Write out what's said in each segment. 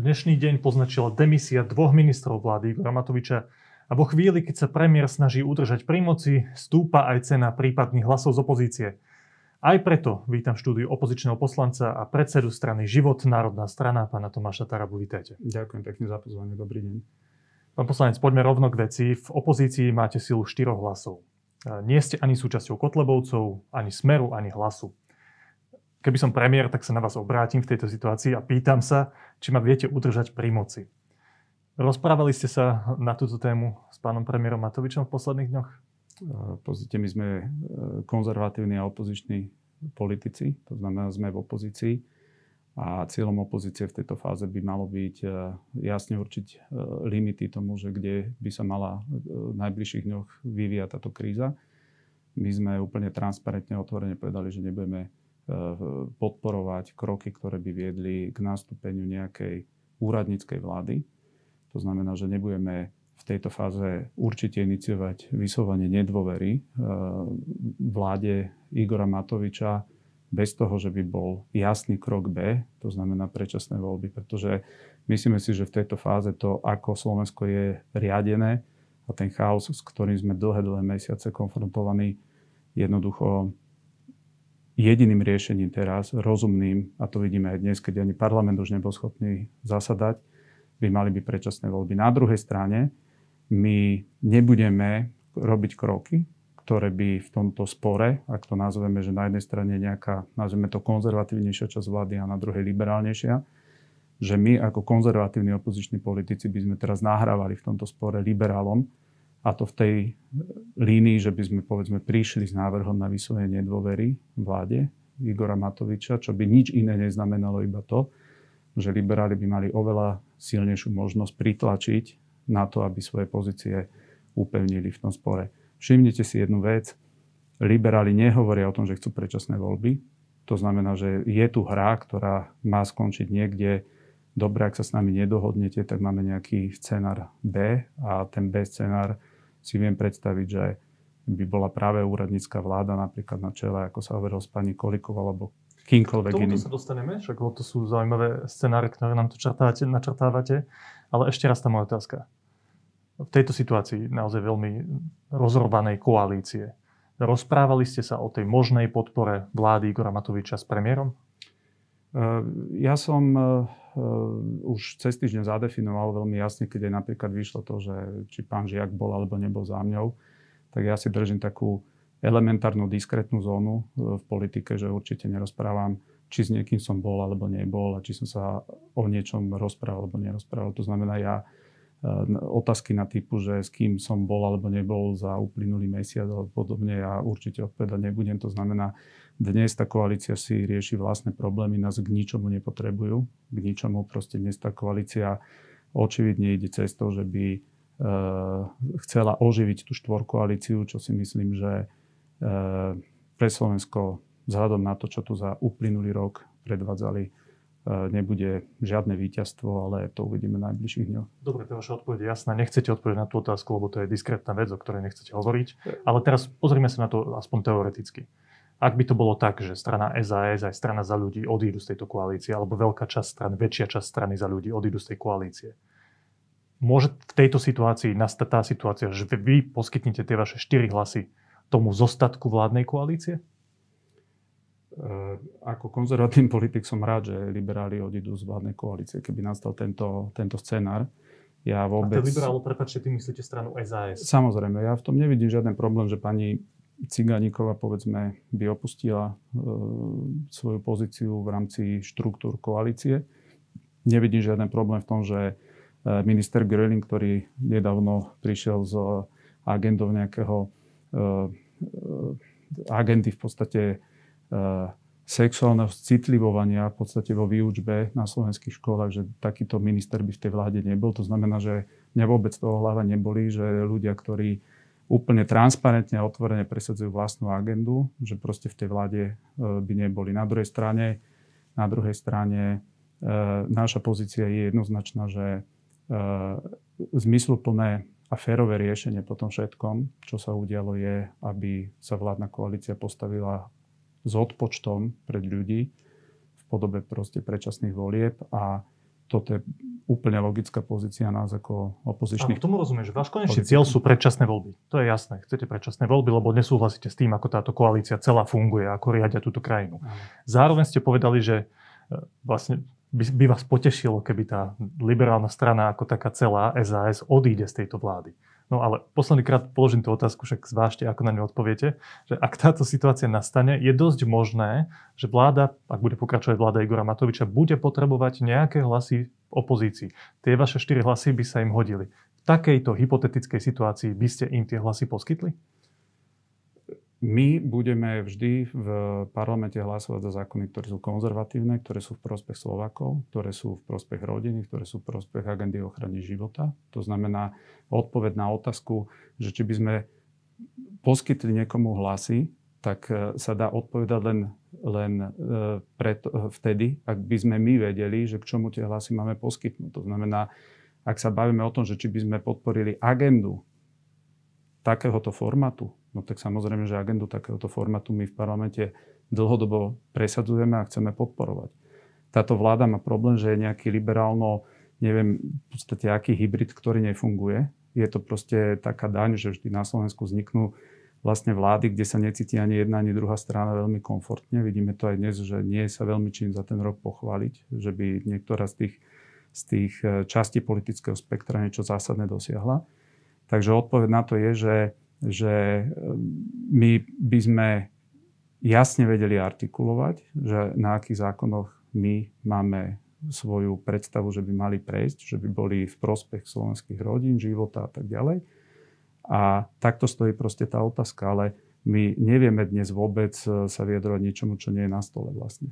Dnešný deň poznačila demisia dvoch ministrov vlády Igora Matoviča a vo chvíli, keď sa premiér snaží udržať pri moci, stúpa aj cena prípadných hlasov z opozície. Aj preto vítam štúdiu opozičného poslanca a predsedu strany Život, národná strana, pána Tomáša Tarabu. Vítajte. Ďakujem pekne za pozvanie. Dobrý deň. Pán poslanec, poďme rovno k veci. V opozícii máte silu štyroch hlasov. Nie ste ani súčasťou Kotlebovcov, ani Smeru, ani Hlasu keby som premiér, tak sa na vás obrátim v tejto situácii a pýtam sa, či ma viete udržať pri moci. Rozprávali ste sa na túto tému s pánom premiérom Matovičom v posledných dňoch? V podstate my sme e, konzervatívni a opoziční politici, to znamená, sme v opozícii a cieľom opozície v tejto fáze by malo byť e, jasne určiť e, limity tomu, že kde by sa mala v najbližších dňoch vyvíjať táto kríza. My sme úplne transparentne otvorene povedali, že nebudeme podporovať kroky, ktoré by viedli k nastúpeniu nejakej úradníckej vlády. To znamená, že nebudeme v tejto fáze určite iniciovať vyslovanie nedôvery vláde Igora Matoviča bez toho, že by bol jasný krok B, to znamená predčasné voľby, pretože myslíme si, že v tejto fáze to, ako Slovensko je riadené a ten chaos, s ktorým sme dlhé, dlhé mesiace konfrontovaní, jednoducho jediným riešením teraz, rozumným, a to vidíme aj dnes, keď ani parlament už nebol schopný zasadať, by mali byť predčasné voľby. Na druhej strane my nebudeme robiť kroky, ktoré by v tomto spore, ak to nazveme, že na jednej strane nejaká, nazveme to konzervatívnejšia časť vlády a na druhej liberálnejšia, že my ako konzervatívni opoziční politici by sme teraz nahrávali v tomto spore liberálom, a to v tej línii, že by sme povedzme prišli s návrhom na vyslovenie nedôvery vláde Igora Matoviča, čo by nič iné neznamenalo iba to, že liberáli by mali oveľa silnejšiu možnosť pritlačiť na to, aby svoje pozície upevnili v tom spore. Všimnite si jednu vec. Liberáli nehovoria o tom, že chcú predčasné voľby. To znamená, že je tu hra, ktorá má skončiť niekde dobre, ak sa s nami nedohodnete, tak máme nejaký scenár B a ten B scenár si viem predstaviť, že by bola práve úradnícka vláda napríklad na čele, ako sa hovorilo s pani Kolikov alebo kýmkoľvek iným. Sa dostaneme, však to sú zaujímavé scenáre, ktoré nám tu črtávate, načrtávate. Ale ešte raz tá moja otázka. V tejto situácii naozaj veľmi rozrovanej koalície. Rozprávali ste sa o tej možnej podpore vlády Igora Matoviča s premiérom? Ja som uh, už cez týždeň zadefinoval veľmi jasne, keď aj napríklad vyšlo to, že či pán Žiak bol alebo nebol za mňou, tak ja si držím takú elementárnu diskrétnu zónu uh, v politike, že určite nerozprávam, či s niekým som bol alebo nebol a či som sa o niečom rozprával alebo nerozprával. To znamená, ja uh, otázky na typu, že s kým som bol alebo nebol za uplynulý mesiac alebo podobne, ja určite odpovedať nebudem. To znamená, dnes tá koalícia si rieši vlastné problémy, nás k ničomu nepotrebujú, k ničomu. Proste dnes tá koalícia očividne ide cestou, že by e, chcela oživiť tú štvorkoalíciu, čo si myslím, že e, pre Slovensko vzhľadom na to, čo tu za uplynulý rok predvádzali, e, nebude žiadne víťazstvo, ale to uvidíme v najbližších dňoch. Dobre, to vaša odpoveď je jasná. Nechcete odpovedať na tú otázku, lebo to je diskrétna vec, o ktorej nechcete hovoriť. Ale teraz pozrime sa na to aspoň teoreticky. Ak by to bolo tak, že strana SAS aj strana za ľudí odídu z tejto koalície, alebo veľká časť strany, väčšia časť strany za ľudí odídu z tej koalície, môže v tejto situácii nastať tá situácia, že vy poskytnete tie vaše štyri hlasy tomu zostatku vládnej koalície? Uh, ako konzervatívny politik som rád, že liberáli odídu z vládnej koalície, keby nastal tento, tento scenár. Ja vôbec... A to liberálo, prepáčte, ty myslíte stranu SAS? Samozrejme, ja v tom nevidím žiaden problém, že pani Cigánikova povedzme by opustila e, svoju pozíciu v rámci štruktúr koalície. Nevidím žiaden problém v tom, že e, minister Gröling, ktorý nedávno prišiel z agendou nejakého e, agendy v podstate sexuálneho citlivovania v podstate vo výučbe na slovenských školách, že takýto minister by v tej vláde nebol. To znamená, že mňa vôbec toho hlava neboli, že ľudia, ktorí úplne transparentne a otvorene presadzujú vlastnú agendu, že proste v tej vláde e, by neboli. Na druhej strane, na druhej strane e, naša pozícia je jednoznačná, že e, zmysluplné a férové riešenie po tom všetkom, čo sa udialo, je, aby sa vládna koalícia postavila s odpočtom pred ľudí v podobe proste predčasných volieb a toto je úplne logická pozícia nás ako opozičných. Áno, tomu rozumiem, že váš konečný cieľ sú predčasné voľby. To je jasné. Chcete predčasné voľby, lebo nesúhlasíte s tým, ako táto koalícia celá funguje, ako riadia túto krajinu. Áno. Zároveň ste povedali, že e, vlastne by, by vás potešilo, keby tá liberálna strana ako taká celá SAS odíde z tejto vlády. No ale posledný krát položím tú otázku, však zvážte, ako na ňu odpoviete, že ak táto situácia nastane, je dosť možné, že vláda, ak bude pokračovať vláda Igora Matoviča, bude potrebovať nejaké hlasy v opozícii. Tie vaše štyri hlasy by sa im hodili. V takejto hypotetickej situácii by ste im tie hlasy poskytli? My budeme vždy v parlamente hlasovať za zákony, ktoré sú konzervatívne, ktoré sú v prospech Slovakov, ktoré sú v prospech rodiny, ktoré sú v prospech agendy ochrany života. To znamená odpoveď na otázku, že či by sme poskytli niekomu hlasy, tak e, sa dá odpovedať len, len e, pred, e, vtedy, ak by sme my vedeli, že k čomu tie hlasy máme poskytnúť. To znamená, ak sa bavíme o tom, že či by sme podporili agendu takéhoto formátu, no tak samozrejme, že agendu takéhoto formátu my v parlamente dlhodobo presadzujeme a chceme podporovať. Táto vláda má problém, že je nejaký liberálno, neviem v podstate aký hybrid, ktorý nefunguje. Je to proste taká daň, že vždy na Slovensku vzniknú vlastne vlády, kde sa necíti ani jedna, ani druhá strana veľmi komfortne. Vidíme to aj dnes, že nie sa veľmi čím za ten rok pochváliť, že by niektorá z tých, z tých eh, častí politického spektra niečo zásadné dosiahla. Takže odpoveď na to je, že, že ehm, my by sme jasne vedeli artikulovať, že na akých zákonoch my máme svoju predstavu, že by mali prejsť, že by boli v prospech slovenských rodín, života a tak ďalej. A takto stojí proste tá otázka, ale my nevieme dnes vôbec e, sa vyjadrovať niečomu, čo nie je na stole vlastne.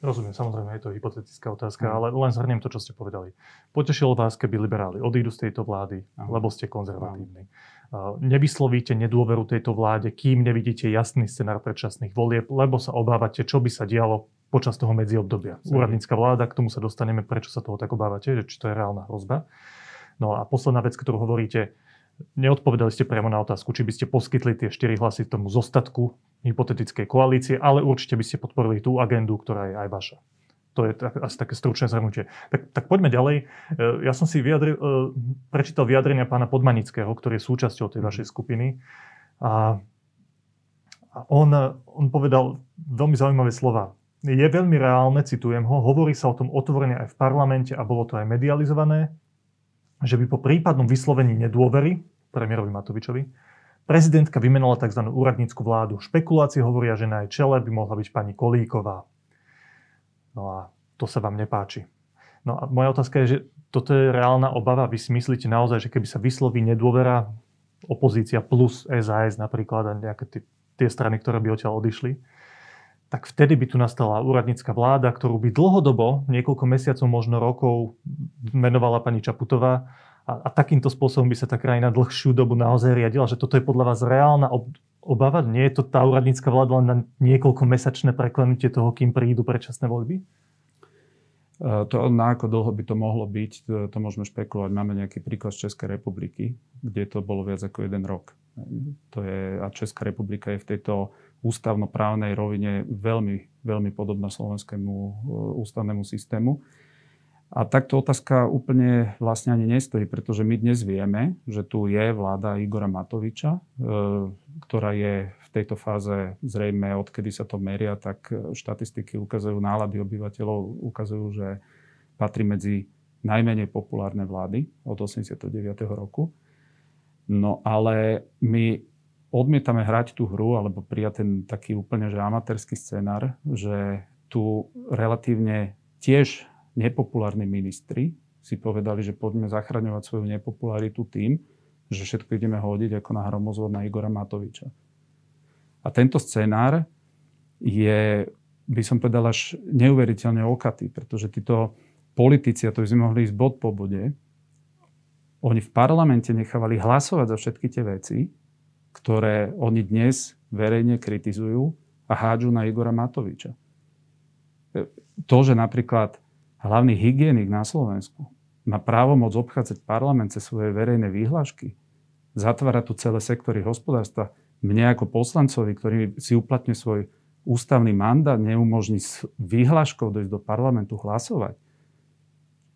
Rozumiem, samozrejme, je to hypotetická otázka, mm. ale len zhrniem to, čo ste povedali. Potešilo vás, keby liberáli odídu z tejto vlády, mm. lebo ste konzervatívni. Mm. Nevyslovíte nedôveru tejto vláde, kým nevidíte jasný scenár predčasných volieb, lebo sa obávate, čo by sa dialo počas toho medziobdobia. Úradnícka vláda, k tomu sa dostaneme, prečo sa toho tak obávate, či to je reálna hrozba. No a posledná vec, ktorú hovoríte, Neodpovedali ste priamo na otázku, či by ste poskytli tie 4 hlasy tomu zostatku hypotetickej koalície, ale určite by ste podporili tú agendu, ktorá je aj vaša. To je tak, asi také stručné zhrnutie. Tak, tak poďme ďalej. E, ja som si vyjadril, e, prečítal vyjadrenia pána Podmanického, ktorý je súčasťou tej vašej skupiny. A on, on povedal veľmi zaujímavé slova. Je veľmi reálne, citujem ho, hovorí sa o tom otvorene aj v parlamente a bolo to aj medializované, že by po prípadnom vyslovení nedôvery premiérovi Matovičovi prezidentka vymenala tzv. úradnícku vládu. Špekulácie hovoria, že na jej čele by mohla byť pani Kolíková. No a to sa vám nepáči. No a moja otázka je, že toto je reálna obava. Vy si myslíte naozaj, že keby sa vysloví nedôvera opozícia plus SAS napríklad a nejaké tie, tie strany, ktoré by odtiaľ odišli, tak vtedy by tu nastala úradnícka vláda, ktorú by dlhodobo, niekoľko mesiacov, možno rokov, menovala pani Čaputová a, a takýmto spôsobom by sa tá krajina dlhšiu dobu naozaj riadila, že toto je podľa vás reálna ob- obava? Nie je to tá úradnícka vláda len na niekoľko mesačné preklenutie toho, kým prídu predčasné voľby? E, to, na ako dlho by to mohlo byť, to, to môžeme špekulovať. Máme nejaký príklad z Českej republiky, kde to bolo viac ako jeden rok. To je, a Česká republika je v tejto ústavnoprávnej rovine veľmi, veľmi podobná slovenskému e, ústavnému systému. A takto otázka úplne vlastne ani nestojí, pretože my dnes vieme, že tu je vláda Igora Matoviča, e, ktorá je v tejto fáze zrejme, odkedy sa to meria, tak štatistiky ukazujú, nálady obyvateľov ukazujú, že patrí medzi najmenej populárne vlády od 89. roku. No ale my odmietame hrať tú hru alebo prijať ten taký úplne že amatérsky scenár, že tu relatívne tiež nepopulárni ministri si povedali, že poďme zachraňovať svoju nepopularitu tým, že všetko ideme hodiť ako na hromozvod na Igora Matoviča. A tento scenár je, by som povedal, až neuveriteľne okatý, pretože títo politici, a to by sme mohli ísť bod po bode, oni v parlamente nechávali hlasovať za všetky tie veci, ktoré oni dnes verejne kritizujú a hádžu na Igora Matoviča. E, to, že napríklad hlavný hygienik na Slovensku má právo môcť obchádzať parlament cez svoje verejné výhlášky, zatvára tu celé sektory hospodárstva, mne ako poslancovi, ktorý si uplatne svoj ústavný mandát, neumožní s výhláškou dojsť do parlamentu hlasovať.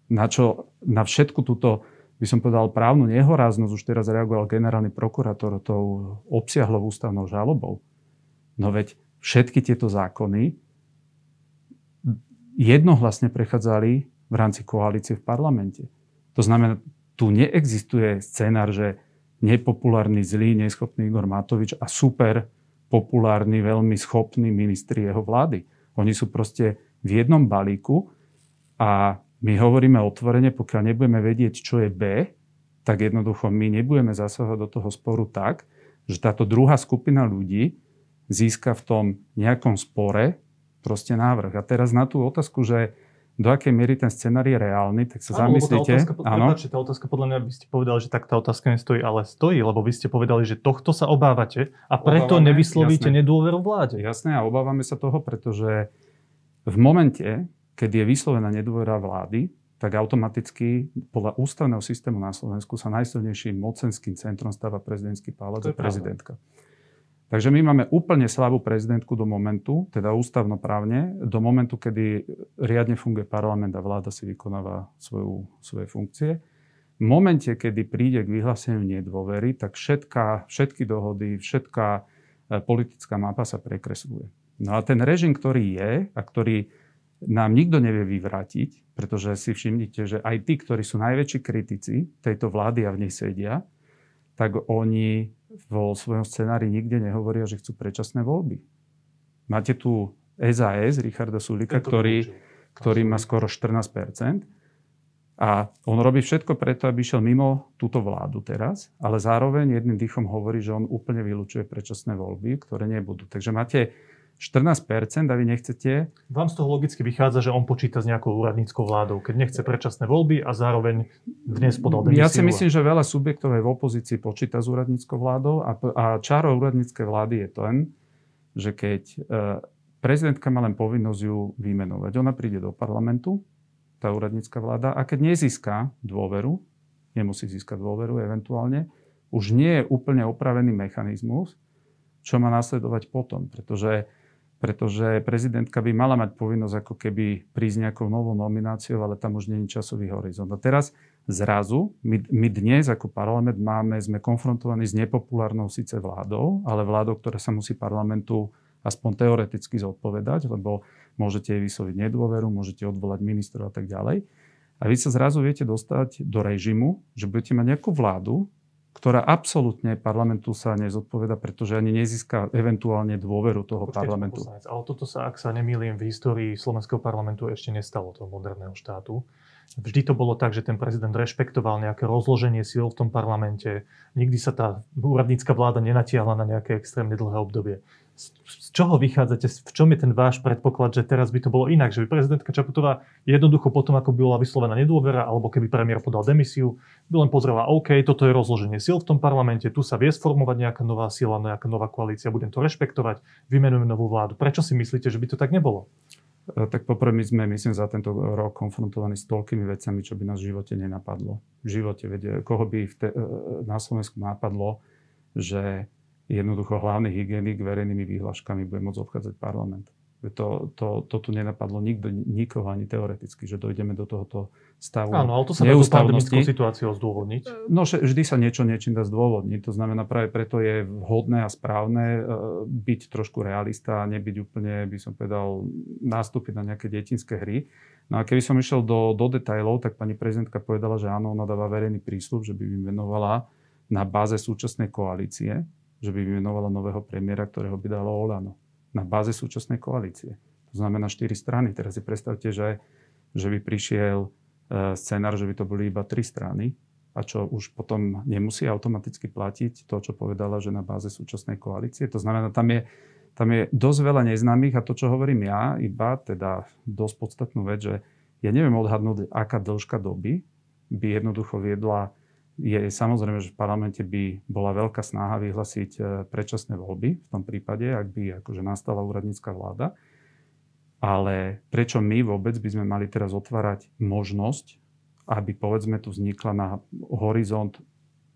Na čo na všetku túto, by som povedal, právnu nehoráznosť už teraz reagoval generálny prokurátor tou obsiahlou ústavnou žalobou. No veď všetky tieto zákony jednohlasne prechádzali v rámci koalície v parlamente. To znamená, tu neexistuje scenár, že nepopulárny, zlý, neschopný Igor Matovič a super populárny, veľmi schopný ministri jeho vlády. Oni sú proste v jednom balíku a my hovoríme otvorene, pokiaľ nebudeme vedieť, čo je B, tak jednoducho my nebudeme zasahovať do toho sporu tak, že táto druhá skupina ľudí získa v tom nejakom spore proste návrh. A teraz na tú otázku, že do akej miery ten scenár je reálny, tak sa áno, zamyslíte. Tá otázka, áno. Prepáči, tá otázka podľa mňa by ste povedali, že tak tá otázka nestojí, ale stojí, lebo vy ste povedali, že tohto sa obávate a preto obávame, nevyslovíte jasné, nedôveru vláde. Jasné, a obávame sa toho, pretože v momente, keď je vyslovená nedôvera vlády, tak automaticky podľa ústavného systému na Slovensku sa najsilnejším mocenským centrom stáva prezidentský palác a prezidentka. Pravda. Takže my máme úplne slabú prezidentku do momentu, teda ústavnoprávne, do momentu, kedy riadne funguje parlament a vláda si vykonáva svoju, svoje funkcie. V momente, kedy príde k vyhláseniu nedôvery, tak všetká, všetky dohody, všetká e, politická mapa sa prekresľuje. No a ten režim, ktorý je a ktorý nám nikto nevie vyvrátiť, pretože si všimnite, že aj tí, ktorí sú najväčší kritici tejto vlády a v nej sedia, tak oni vo svojom scenári nikde nehovoria, že chcú predčasné voľby. Máte tu SAS Richarda Sulika, ktorý, ktorý má skoro 14% a on robí všetko preto, aby išiel mimo túto vládu teraz, ale zároveň jedným dýchom hovorí, že on úplne vylúčuje predčasné voľby, ktoré nebudú. Takže máte 14% a vy nechcete... Vám z toho logicky vychádza, že on počíta s nejakou úradníckou vládou, keď nechce predčasné voľby a zároveň dnes podal demisiu. Ja si myslím, že veľa subjektov aj v opozícii počíta s úradníckou vládou a, a čaro úradníckej vlády je ten, že keď e, prezidentka má len povinnosť ju vymenovať, ona príde do parlamentu, tá úradnícka vláda, a keď nezíska dôveru, nemusí získať dôveru eventuálne, už nie je úplne opravený mechanizmus, čo má následovať potom. Pretože pretože prezidentka by mala mať povinnosť ako keby prísť nejakou novou nomináciou, ale tam už není časový horizont. A teraz zrazu, my, my dnes ako parlament máme, sme konfrontovaní s nepopulárnou síce vládou, ale vládou, ktorá sa musí parlamentu aspoň teoreticky zodpovedať, lebo môžete jej vysloviť nedôveru, môžete odvolať ministrov a tak ďalej. A vy sa zrazu viete dostať do režimu, že budete mať nejakú vládu, ktorá absolútne parlamentu sa nezodpoveda, pretože ani nezíska eventuálne dôveru toho Počkejte, parlamentu. Poslanec, ale toto sa, ak sa nemýlim, v histórii slovenského parlamentu ešte nestalo toho moderného štátu. Vždy to bolo tak, že ten prezident rešpektoval nejaké rozloženie síl v tom parlamente. Nikdy sa tá úradnícka vláda nenatiahla na nejaké extrémne dlhé obdobie z čoho vychádzate, v čom je ten váš predpoklad, že teraz by to bolo inak, že by prezidentka Čaputová jednoducho potom, ako bola vyslovená nedôvera, alebo keby premiér podal demisiu, by len pozrela, OK, toto je rozloženie síl v tom parlamente, tu sa vie sformovať nejaká nová sila, nejaká nová koalícia, budem to rešpektovať, vymenujem novú vládu. Prečo si myslíte, že by to tak nebolo? E, tak poprvé my sme, myslím, za tento rok konfrontovaní s toľkými vecami, čo by nás v živote nenapadlo. V živote, vedie, koho by te, e, na Slovensku napadlo, že jednoducho hlavný hygienik verejnými výhľaškami bude môcť obchádzať parlament. To, to, to tu nenapadlo nikto, nikoho ani teoreticky, že dojdeme do tohto stavu Áno, ale to sa dá tú pandemickou situáciou zdôvodniť. No, vždy sa niečo niečím dá zdôvodniť. To znamená, práve preto je vhodné a správne e, byť trošku realista a nebyť úplne, by som povedal, nástupiť na nejaké detinské hry. No a keby som išiel do, do detajlov, tak pani prezidentka povedala, že áno, ona dáva verejný prísľub, že by vymenovala na báze súčasnej koalície že by vymenovala nového premiéra, ktorého by dalo Olano na báze súčasnej koalície. To znamená štyri strany. Teraz si predstavte, že, že by prišiel e, scenár, že by to boli iba tri strany a čo už potom nemusí automaticky platiť to, čo povedala, že na báze súčasnej koalície. To znamená, tam je, tam je dosť veľa neznámych a to, čo hovorím ja, iba teda dosť podstatnú vec, že ja neviem odhadnúť, aká dĺžka doby by jednoducho viedla je samozrejme, že v parlamente by bola veľká snaha vyhlasiť e, predčasné voľby v tom prípade, ak by akože nastala úradnícka vláda. Ale prečo my vôbec by sme mali teraz otvárať možnosť, aby povedzme tu vznikla na horizont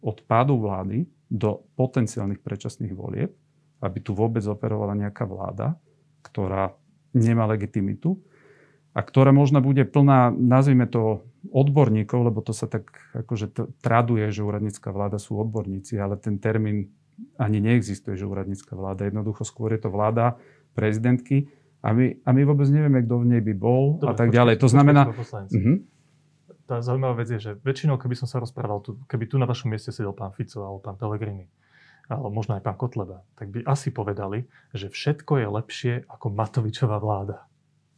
od pádu vlády do potenciálnych predčasných volieb, aby tu vôbec operovala nejaká vláda, ktorá nemá legitimitu a ktorá možno bude plná, nazvime to odborníkov, lebo to sa tak akože traduje, že úradnícka vláda sú odborníci, ale ten termín ani neexistuje, že úradnícka vláda. Jednoducho skôr je to vláda prezidentky a my, a my vôbec nevieme, kto v nej by bol Dobre, a tak ďalej. To znamená... Uh-huh. Tá zaujímavá vec je, že väčšinou, keby som sa rozprával, tu, keby tu na vašom mieste sedel pán Fico alebo pán Pellegrini, alebo možno aj pán Kotleba, tak by asi povedali, že všetko je lepšie ako Matovičová vláda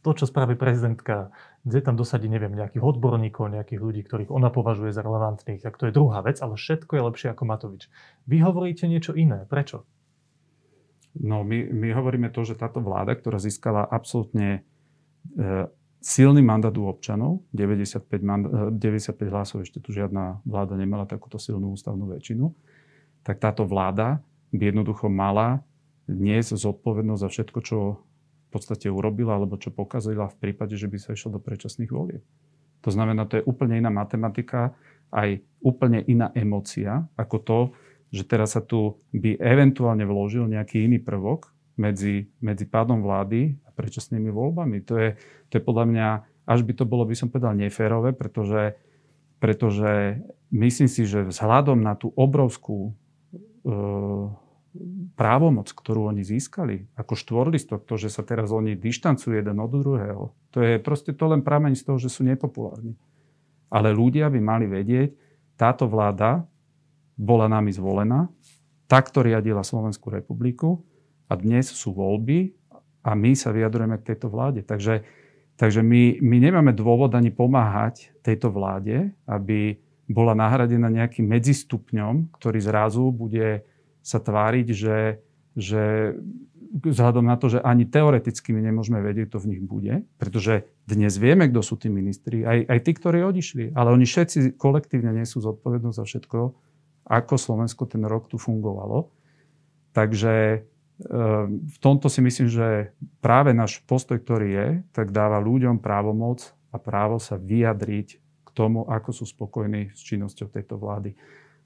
to, čo spraví prezidentka, kde tam dosadí, neviem, nejakých odborníkov, nejakých ľudí, ktorých ona považuje za relevantných, tak to je druhá vec, ale všetko je lepšie ako Matovič. Vy hovoríte niečo iné. Prečo? No, my, my hovoríme to, že táto vláda, ktorá získala absolútne e, silný mandát u občanov, 95, manda, 95 hlasov, ešte tu žiadna vláda nemala takúto silnú ústavnú väčšinu, tak táto vláda by jednoducho mala dnes zodpovednosť za všetko, čo podstate urobila alebo čo pokazila v prípade, že by sa išlo do predčasných volieb. To znamená, to je úplne iná matematika, aj úplne iná emocia ako to, že teraz sa tu by eventuálne vložil nejaký iný prvok medzi, medzi pádom vlády a predčasnými voľbami. To je, to je podľa mňa, až by to bolo, by som povedal, neférové, pretože, pretože myslím si, že vzhľadom na tú obrovskú e, právomoc, ktorú oni získali, ako štvorlistok, to, že sa teraz oni dištancujú jeden od druhého, to je proste to len prameň z toho, že sú nepopulárni. Ale ľudia by mali vedieť, táto vláda bola nami zvolená, takto riadila Slovenskú republiku a dnes sú voľby a my sa vyjadrujeme k tejto vláde. Takže, takže my, my nemáme dôvod ani pomáhať tejto vláde, aby bola nahradená nejakým medzistupňom, ktorý zrazu bude sa tváriť, že, že vzhľadom na to, že ani teoreticky my nemôžeme vedieť, kto v nich bude, pretože dnes vieme, kto sú tí ministri, aj, aj tí, ktorí odišli, ale oni všetci kolektívne nesú zodpovednosť za všetko, ako Slovensko ten rok tu fungovalo. Takže e, v tomto si myslím, že práve náš postoj, ktorý je, tak dáva ľuďom právomoc a právo sa vyjadriť k tomu, ako sú spokojní s činnosťou tejto vlády.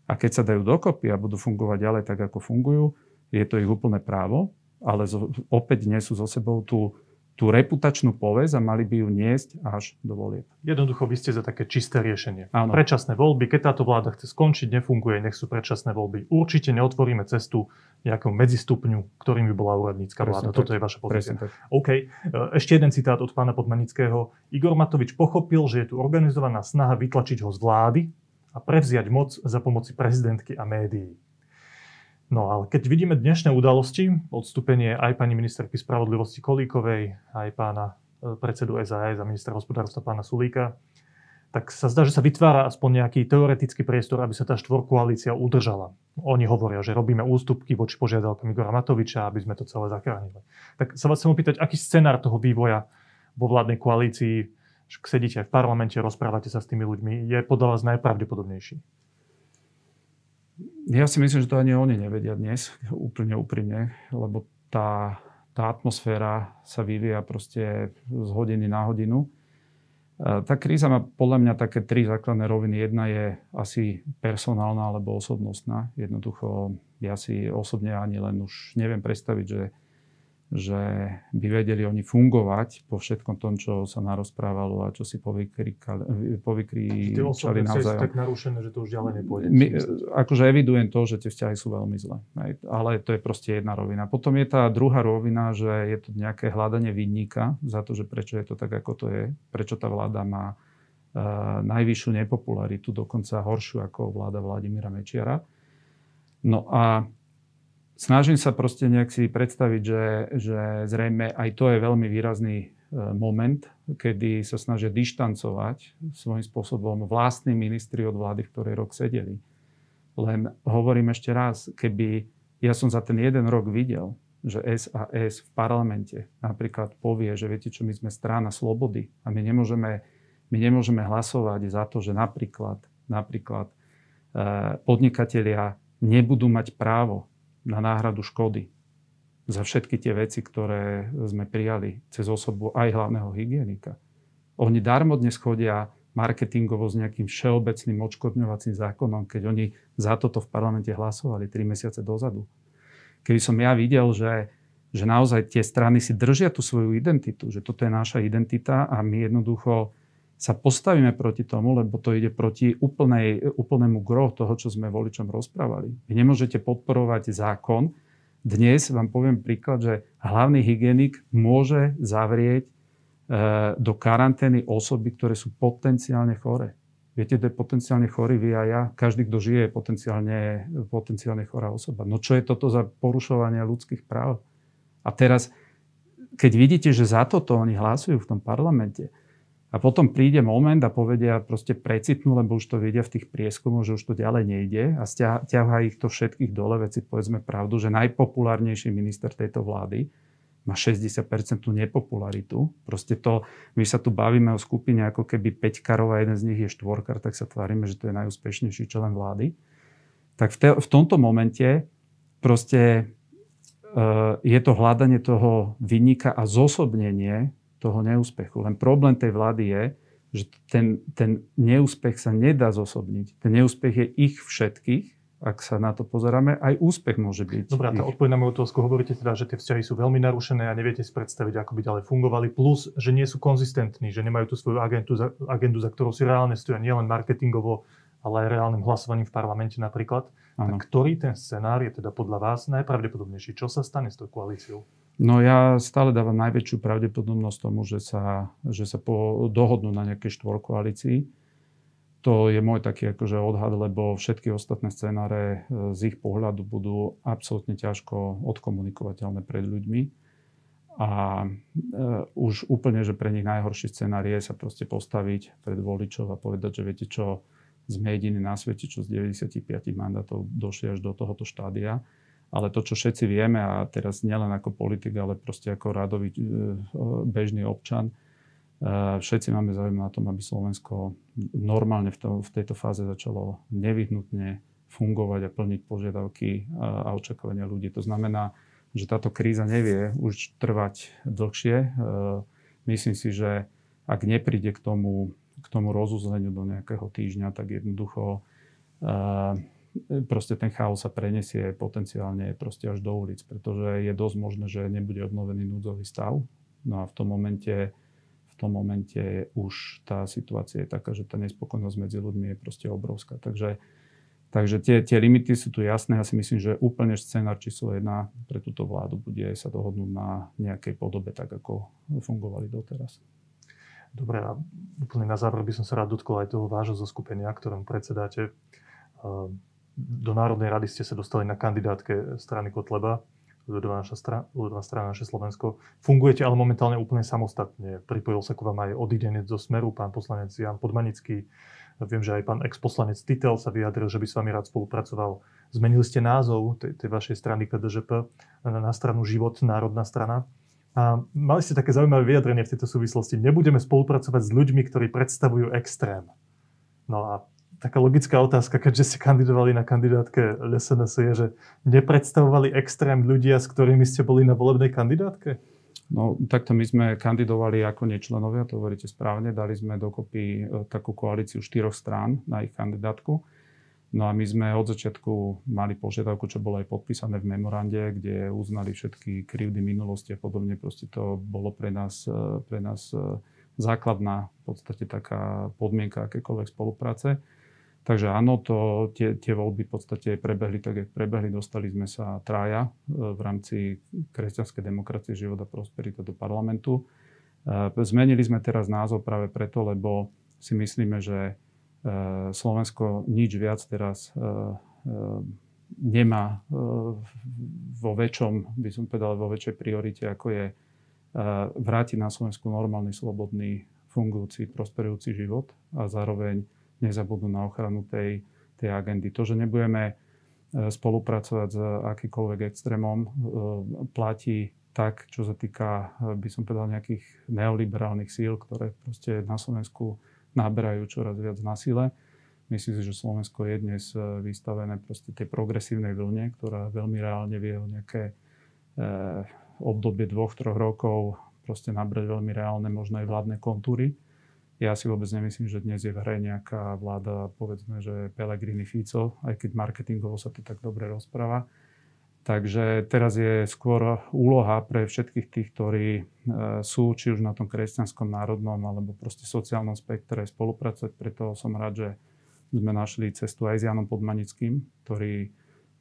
A keď sa dajú dokopy a budú fungovať ďalej tak, ako fungujú, je to ich úplné právo, ale zo, opäť nesú so sebou tú, tú reputačnú povesť a mali by ju niesť až do volieb. Jednoducho, vy ste za také čisté riešenie. Áno. Predčasné voľby, keď táto vláda chce skončiť, nefunguje, nech sú predčasné voľby. Určite neotvoríme cestu nejakom medzistupňu, ktorým by bola úradnícka vláda. Tak. Toto je vaša pozícia. OK. E, ešte jeden citát od pána Podmanického. Igor Matovič pochopil, že je tu organizovaná snaha vytlačiť ho z vlády, a prevziať moc za pomoci prezidentky a médií. No ale keď vidíme dnešné udalosti, odstúpenie aj pani ministerky spravodlivosti Kolíkovej, aj pána e, predsedu SAS a ministra hospodárstva pána Sulíka, tak sa zdá, že sa vytvára aspoň nejaký teoretický priestor, aby sa tá štvorkoalícia udržala. Oni hovoria, že robíme ústupky voči požiadavkám Igora Matoviča, aby sme to celé zachránili. Tak sa vás chcem opýtať, aký scenár toho vývoja vo vládnej koalícii sedíte aj v parlamente, rozprávate sa s tými ľuďmi, je podľa vás najpravdepodobnejší? Ja si myslím, že to ani oni nevedia dnes, úplne úprimne, lebo tá, tá atmosféra sa vyvíja proste z hodiny na hodinu. Tá kríza má podľa mňa také tri základné roviny. Jedna je asi personálna alebo osobnostná. Jednoducho ja si osobne ani len už neviem predstaviť, že že by vedeli oni fungovať po všetkom tom, čo sa narozprávalo a čo si povykričali naozaj. tak narušené, že to už ďalej nepôjde. My, akože evidujem to, že tie vzťahy sú veľmi zlé. Ale to je proste jedna rovina. Potom je tá druhá rovina, že je to nejaké hľadanie vinníka za to, že prečo je to tak, ako to je. Prečo tá vláda má uh, najvyššiu nepopularitu, dokonca horšiu ako vláda Vladimíra Mečiara. No a snažím sa proste nejak si predstaviť, že, že zrejme aj to je veľmi výrazný e, moment, kedy sa snažia dištancovať svojím spôsobom vlastní ministri od vlády, v ktorej rok sedeli. Len hovorím ešte raz, keby ja som za ten jeden rok videl, že SAS v parlamente napríklad povie, že viete čo, my sme strana slobody a my nemôžeme, my nemôžeme hlasovať za to, že napríklad, napríklad eh, podnikatelia nebudú mať právo na náhradu škody za všetky tie veci, ktoré sme prijali cez osobu aj hlavného hygienika. Oni darmo dnes chodia marketingovo s nejakým všeobecným odškodňovacím zákonom, keď oni za toto v parlamente hlasovali 3 mesiace dozadu. Keby som ja videl, že, že naozaj tie strany si držia tú svoju identitu, že toto je naša identita a my jednoducho sa postavíme proti tomu, lebo to ide proti úplnej, úplnému gro toho, čo sme voličom rozprávali. Vy nemôžete podporovať zákon. Dnes vám poviem príklad, že hlavný hygienik môže zavrieť e, do karantény osoby, ktoré sú potenciálne chore. Viete, to je potenciálne chorý, vy a ja. Každý, kto žije, je potenciálne, potenciálne chorá osoba. No čo je toto za porušovanie ľudských práv? A teraz, keď vidíte, že za toto oni hlasujú v tom parlamente, a potom príde moment a povedia, proste precitnú, lebo už to vidia v tých prieskumoch, že už to ďalej nejde a ťahá ich to všetkých dole. Veci povedzme pravdu, že najpopulárnejší minister tejto vlády má 60% nepopularitu. Proste to, my sa tu bavíme o skupine ako keby 5 karov a jeden z nich je štvorkar, tak sa tvárime, že to je najúspešnejší člen vlády. Tak v, te, v tomto momente proste uh, je to hľadanie toho vynika a zosobnenie toho neúspechu. Len problém tej vlády je, že ten, ten neúspech sa nedá zosobniť. Ten neúspech je ich všetkých, ak sa na to pozeráme, aj úspech môže byť. Dobrá, tá odpoveď na moju otázku hovoríte teda, že tie vzťahy sú veľmi narušené a neviete si predstaviť, ako by ďalej fungovali, plus, že nie sú konzistentní, že nemajú tú svoju agendu, za, agendu, za ktorou si reálne stoja, nielen marketingovo, ale aj reálnym hlasovaním v parlamente napríklad. A ktorý ten scenár je teda podľa vás najpravdepodobnejší? Čo sa stane s tou koalíciou? No ja stále dávam najväčšiu pravdepodobnosť tomu, že sa, že sa po, dohodnú na nejakej štvorkoalícii. To je môj taký akože odhad, lebo všetky ostatné scenáre e, z ich pohľadu budú absolútne ťažko odkomunikovateľné pred ľuďmi. A e, už úplne, že pre nich najhorší scenár je sa proste postaviť pred voličov a povedať, že viete čo, sme jediní na svete, čo z 95 mandátov došli až do tohoto štádia ale to, čo všetci vieme, a teraz nielen ako politik, ale proste ako radový e, bežný občan, e, všetci máme záujem na tom, aby Slovensko normálne v, to, v tejto fáze začalo nevyhnutne fungovať a plniť požiadavky a, očakávania ľudí. To znamená, že táto kríza nevie už trvať dlhšie. E, myslím si, že ak nepríde k tomu, k tomu rozuzleniu do nejakého týždňa, tak jednoducho proste ten chaos sa prenesie potenciálne proste až do ulic, pretože je dosť možné, že nebude obnovený núdzový stav. No a v tom momente, v tom momente už tá situácia je taká, že tá nespokojnosť medzi ľuďmi je proste obrovská. Takže, takže tie, tie limity sú tu jasné. Ja si myslím, že úplne scenár číslo jedna pre túto vládu bude sa dohodnúť na nejakej podobe, tak ako fungovali doteraz. Dobre, a úplne na záver by som sa rád dotkol aj toho vášho zoskupenia, ktorom predsedáte. Ehm, do Národnej rady ste sa dostali na kandidátke strany Kotleba, ľudová, naša strana, ľudová strana naše Slovensko. Fungujete ale momentálne úplne samostatne. Pripojil sa k vám aj odidenec zo Smeru, pán poslanec Jan Podmanický. Viem, že aj pán ex-poslanec Titel sa vyjadril, že by s vami rád spolupracoval. Zmenili ste názov tej, tej vašej strany KDŽP na, na stranu Život, Národná strana. A mali ste také zaujímavé vyjadrenie v tejto súvislosti. Nebudeme spolupracovať s ľuďmi, ktorí predstavujú extrém. No a taká logická otázka, keďže ste kandidovali na kandidátke SNS, je, že nepredstavovali extrém ľudia, s ktorými ste boli na volebnej kandidátke? No, takto my sme kandidovali ako nečlenovia, to hovoríte správne. Dali sme dokopy e, takú koalíciu štyroch strán na ich kandidátku. No a my sme od začiatku mali požiadavku, čo bolo aj podpísané v memorande, kde uznali všetky krivdy minulosti a podobne. Proste to bolo pre nás, e, pre nás e, základná v podstate taká podmienka akékoľvek spolupráce. Takže áno, to, tie, tie voľby v podstate prebehli tak, jak prebehli. Dostali sme sa trája e, v rámci kresťanskej demokracie, života, prosperita do parlamentu. E, zmenili sme teraz názov práve preto, lebo si myslíme, že e, Slovensko nič viac teraz nemá vo väčšom, by som povedal, vo väčšej priorite, ako je vrátiť na Slovensku normálny, slobodný, fungujúci, prosperujúci život a zároveň nezabudnú na ochranu tej, tej agendy. To, že nebudeme e, spolupracovať s akýkoľvek extrémom, e, platí tak, čo sa týka, e, by som povedal, nejakých neoliberálnych síl, ktoré proste na Slovensku naberajú čoraz viac na sile. Myslím si, že Slovensko je dnes vystavené proste tej progresívnej vlne, ktorá veľmi reálne vie o nejaké obdobie dvoch, troch rokov proste nabrať veľmi reálne, možno aj vládne kontúry. Ja si vôbec nemyslím, že dnes je v hre nejaká vláda, povedzme, že Pellegrini Fico, aj keď marketingovo sa to tak dobre rozpráva. Takže teraz je skôr úloha pre všetkých tých, ktorí e, sú či už na tom kresťanskom národnom alebo proste sociálnom spektre spolupracovať. Preto som rád, že sme našli cestu aj s Janom Podmanickým, ktorý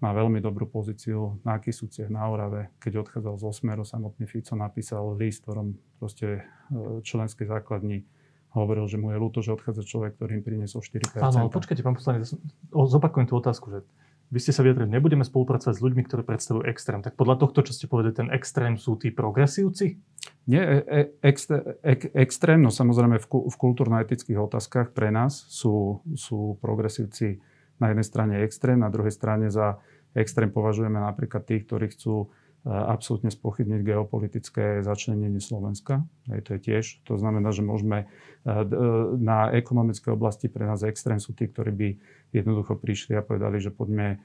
má veľmi dobrú pozíciu na Kisúciach, na Orave. Keď odchádzal z Osmeru, samotný Fico napísal list, ktorom proste e, členskej základni hovoril, že mu je ľúto, že odchádza človek, ktorý im priniesol 4%. Áno, ale počkajte, pán poslanec, zopakujem tú otázku, že vy ste sa vyjadrili, nebudeme spolupracovať s ľuďmi, ktorí predstavujú extrém. Tak podľa tohto, čo ste povedali, ten extrém sú tí progresívci? Nie, e, e, extré, extrém, no samozrejme v, v kultúrno-etických otázkach pre nás sú, sú progresívci na jednej strane extrém, na druhej strane za extrém považujeme napríklad tých, ktorí chcú absolútne spochybniť geopolitické začlenenie Slovenska. Hej, to je tiež. To znamená, že môžeme na ekonomické oblasti pre nás extrém sú tí, ktorí by jednoducho prišli a povedali, že poďme e,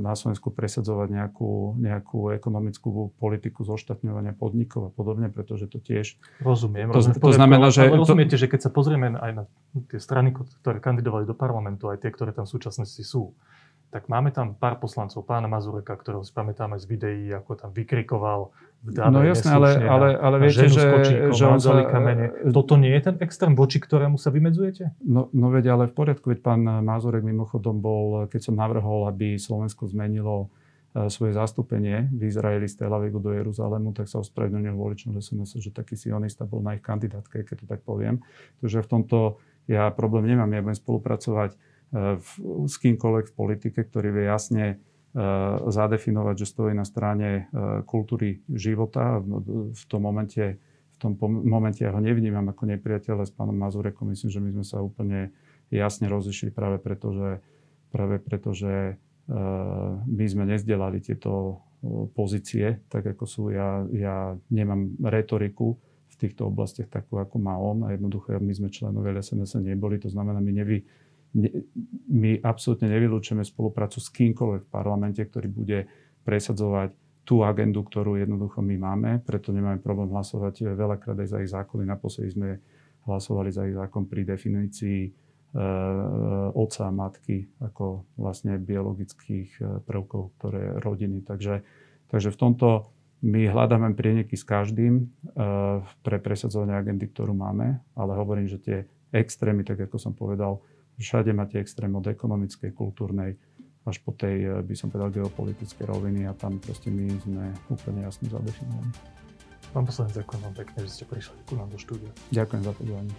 na Slovensku presadzovať nejakú, nejakú ekonomickú politiku zoštatňovania podnikov a podobne, pretože to tiež... Rozumiem. To, rozumiem, to znamená, že... Ale rozumiete, že keď sa pozrieme aj na tie strany, ktoré kandidovali do parlamentu, aj tie, ktoré tam v súčasnosti sú, tak máme tam pár poslancov, pána Mazureka, ktorého si pamätáme z videí, ako tam vykrikoval v dáve No jasné, ale, ale, ale viete, že, že on sa... kamene. Toto nie je ten extrém, voči ktorému sa vymedzujete? No, no veď, ale v poriadku, veď pán Mazurek mimochodom bol, keď som navrhol, aby Slovensko zmenilo e, svoje zastúpenie v Izraeli z Tel Avivu do Jeruzalému, tak sa ospravedlnil voličom, že som myslel, že taký sionista bol na ich kandidátke, keď to tak poviem. Takže v tomto ja problém nemám, ja budem spolupracovať s kýmkoľvek v politike, ktorý vie jasne e, zadefinovať, že stojí na strane e, kultúry života. V tom momente, v tom momente ja ho nevnímam ako nepriateľa s pánom Mazurekom. Myslím, že my sme sa úplne jasne rozišli práve preto, že, práve preto, že e, my sme nezdelali tieto pozície, tak ako sú. Ja, ja nemám retoriku v týchto oblastiach takú, ako má on a jednoducho my sme členovia SNS neboli, to znamená, my nevy, my absolútne nevylúčime spoluprácu s kýmkoľvek v parlamente, ktorý bude presadzovať tú agendu, ktorú jednoducho my máme, preto nemáme problém hlasovať veľakrát aj za ich zákony. Naposledy sme hlasovali za ich zákon pri definícii e, otca a matky ako vlastne biologických e, prvkov, ktoré rodiny. Takže, takže v tomto my hľadáme prieneky s každým e, pre presadzovanie agendy, ktorú máme, ale hovorím, že tie extrémy, tak ako som povedal, Všade máte extrém od ekonomickej, kultúrnej až po tej, eh, by som povedal, geopolitické roviny a tam proste my sme úplne jasne zadefinovaní. Pán poslanec, ďakujem vám pekne, že ste prišli ku nám do štúdia. Ďakujem za pozvanie.